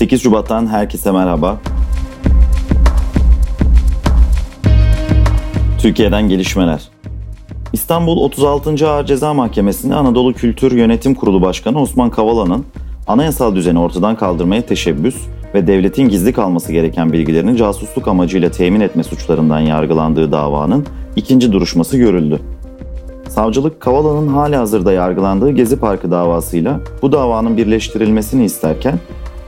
8 Şubat'tan herkese merhaba. Türkiye'den gelişmeler. İstanbul 36. Ağır Ceza Mahkemesi'nde Anadolu Kültür Yönetim Kurulu Başkanı Osman Kavala'nın anayasal düzeni ortadan kaldırmaya teşebbüs ve devletin gizli kalması gereken bilgilerini casusluk amacıyla temin etme suçlarından yargılandığı davanın ikinci duruşması görüldü. Savcılık Kavala'nın hali hazırda yargılandığı Gezi Parkı davasıyla bu davanın birleştirilmesini isterken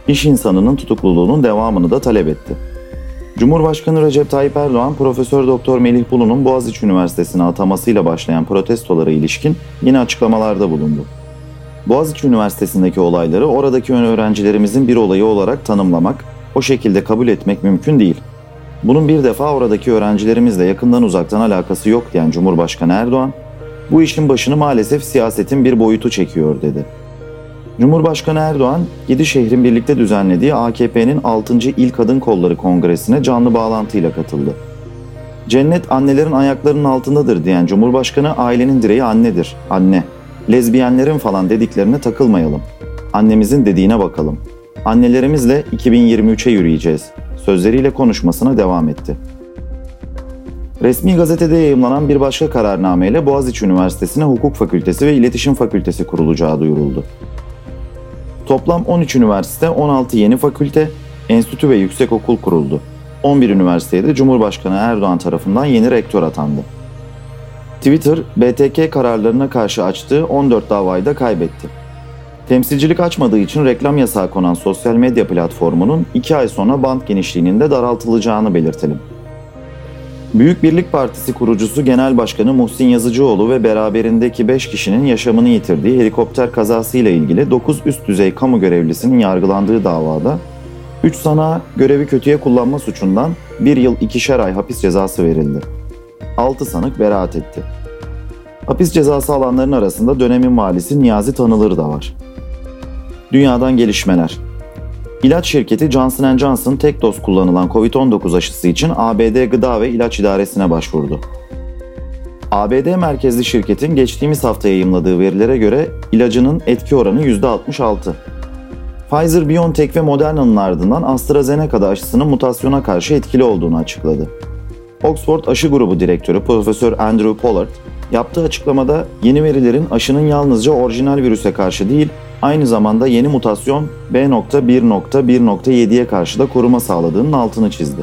iş insanının tutukluluğunun devamını da talep etti. Cumhurbaşkanı Recep Tayyip Erdoğan, Profesör Doktor Melih Bulu'nun Boğaziçi Üniversitesi'ne atamasıyla başlayan protestolara ilişkin yeni açıklamalarda bulundu. Boğaziçi Üniversitesi'ndeki olayları oradaki öğrencilerimizin bir olayı olarak tanımlamak, o şekilde kabul etmek mümkün değil. Bunun bir defa oradaki öğrencilerimizle yakından uzaktan alakası yok diyen Cumhurbaşkanı Erdoğan, bu işin başını maalesef siyasetin bir boyutu çekiyor dedi. Cumhurbaşkanı Erdoğan, 7 şehrin birlikte düzenlediği AKP'nin 6. İl Kadın Kolları Kongresi'ne canlı bağlantıyla katıldı. Cennet annelerin ayaklarının altındadır diyen Cumhurbaşkanı ailenin direği annedir, anne. Lezbiyenlerin falan dediklerine takılmayalım. Annemizin dediğine bakalım. Annelerimizle 2023'e yürüyeceğiz. Sözleriyle konuşmasına devam etti. Resmi gazetede yayımlanan bir başka kararnameyle Boğaziçi Üniversitesi'ne Hukuk Fakültesi ve İletişim Fakültesi kurulacağı duyuruldu. Toplam 13 üniversite, 16 yeni fakülte, enstitü ve yüksekokul kuruldu. 11 üniversiteye de Cumhurbaşkanı Erdoğan tarafından yeni rektör atandı. Twitter, BTK kararlarına karşı açtığı 14 davayı da kaybetti. Temsilcilik açmadığı için reklam yasağı konan sosyal medya platformunun 2 ay sonra band genişliğinin de daraltılacağını belirtelim. Büyük Birlik Partisi kurucusu Genel Başkanı Muhsin Yazıcıoğlu ve beraberindeki 5 kişinin yaşamını yitirdiği helikopter kazasıyla ilgili 9 üst düzey kamu görevlisinin yargılandığı davada 3 sana görevi kötüye kullanma suçundan 1 yıl 2'şer ay hapis cezası verildi. 6 sanık beraat etti. Hapis cezası alanların arasında dönemin valisi Niyazi Tanılır da var. Dünyadan gelişmeler. İlaç şirketi Johnson Johnson tek doz kullanılan COVID-19 aşısı için ABD Gıda ve İlaç İdaresi'ne başvurdu. ABD merkezli şirketin geçtiğimiz hafta yayımladığı verilere göre ilacının etki oranı %66. Pfizer, BioNTech ve Moderna'nın ardından AstraZeneca'da aşısının mutasyona karşı etkili olduğunu açıkladı. Oxford Aşı Grubu Direktörü Profesör Andrew Pollard, yaptığı açıklamada yeni verilerin aşının yalnızca orijinal virüse karşı değil, aynı zamanda yeni mutasyon B.1.1.7'ye karşı da koruma sağladığının altını çizdi.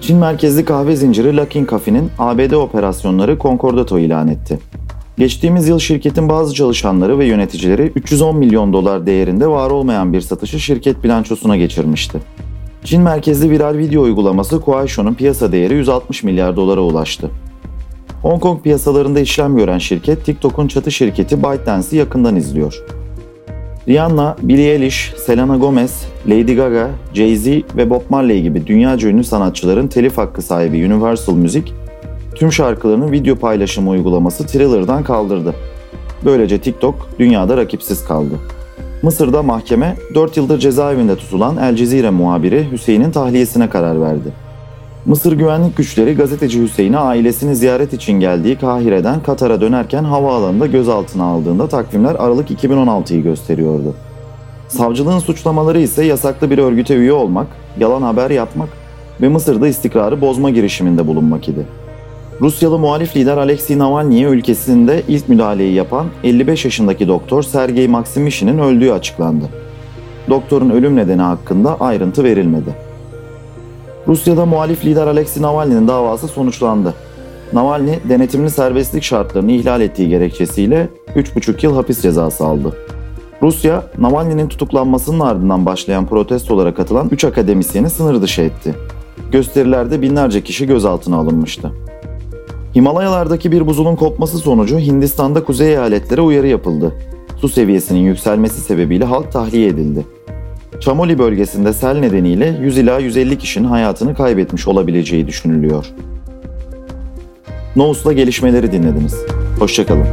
Çin merkezli kahve zinciri Luckin Coffee'nin ABD operasyonları Concordato ilan etti. Geçtiğimiz yıl şirketin bazı çalışanları ve yöneticileri 310 milyon dolar değerinde var olmayan bir satışı şirket bilançosuna geçirmişti. Çin merkezli viral video uygulaması Kuaishou'nun piyasa değeri 160 milyar dolara ulaştı. Hong Kong piyasalarında işlem gören şirket TikTok'un çatı şirketi ByteDance'i yakından izliyor. Rihanna, Billie Eilish, Selena Gomez, Lady Gaga, Jay-Z ve Bob Marley gibi dünyaca ünlü sanatçıların telif hakkı sahibi Universal Music, tüm şarkılarının video paylaşımı uygulaması Thriller'dan kaldırdı. Böylece TikTok dünyada rakipsiz kaldı. Mısır'da mahkeme 4 yıldır cezaevinde tutulan El Cezire muhabiri Hüseyin'in tahliyesine karar verdi. Mısır güvenlik güçleri gazeteci Hüseyin'i ailesini ziyaret için geldiği Kahire'den Katar'a dönerken havaalanında gözaltına aldığında takvimler Aralık 2016'yı gösteriyordu. Savcılığın suçlamaları ise yasaklı bir örgüte üye olmak, yalan haber yapmak ve Mısır'da istikrarı bozma girişiminde bulunmak idi. Rusyalı muhalif lider Alexei Navalny'ye ülkesinde ilk müdahaleyi yapan 55 yaşındaki doktor Sergey Maksimishin'in öldüğü açıklandı. Doktorun ölüm nedeni hakkında ayrıntı verilmedi. Rusya'da muhalif lider Alexei Navalny'nin davası sonuçlandı. Navalny, denetimli serbestlik şartlarını ihlal ettiği gerekçesiyle 3,5 yıl hapis cezası aldı. Rusya, Navalny'nin tutuklanmasının ardından başlayan protestolara katılan 3 akademisyeni sınır dışı etti. Gösterilerde binlerce kişi gözaltına alınmıştı. Himalayalardaki bir buzulun kopması sonucu Hindistan'da kuzey eyaletlere uyarı yapıldı. Su seviyesinin yükselmesi sebebiyle halk tahliye edildi. Chamoli bölgesinde sel nedeniyle 100 ila 150 kişinin hayatını kaybetmiş olabileceği düşünülüyor. Nous'la gelişmeleri dinlediniz. Hoşçakalın.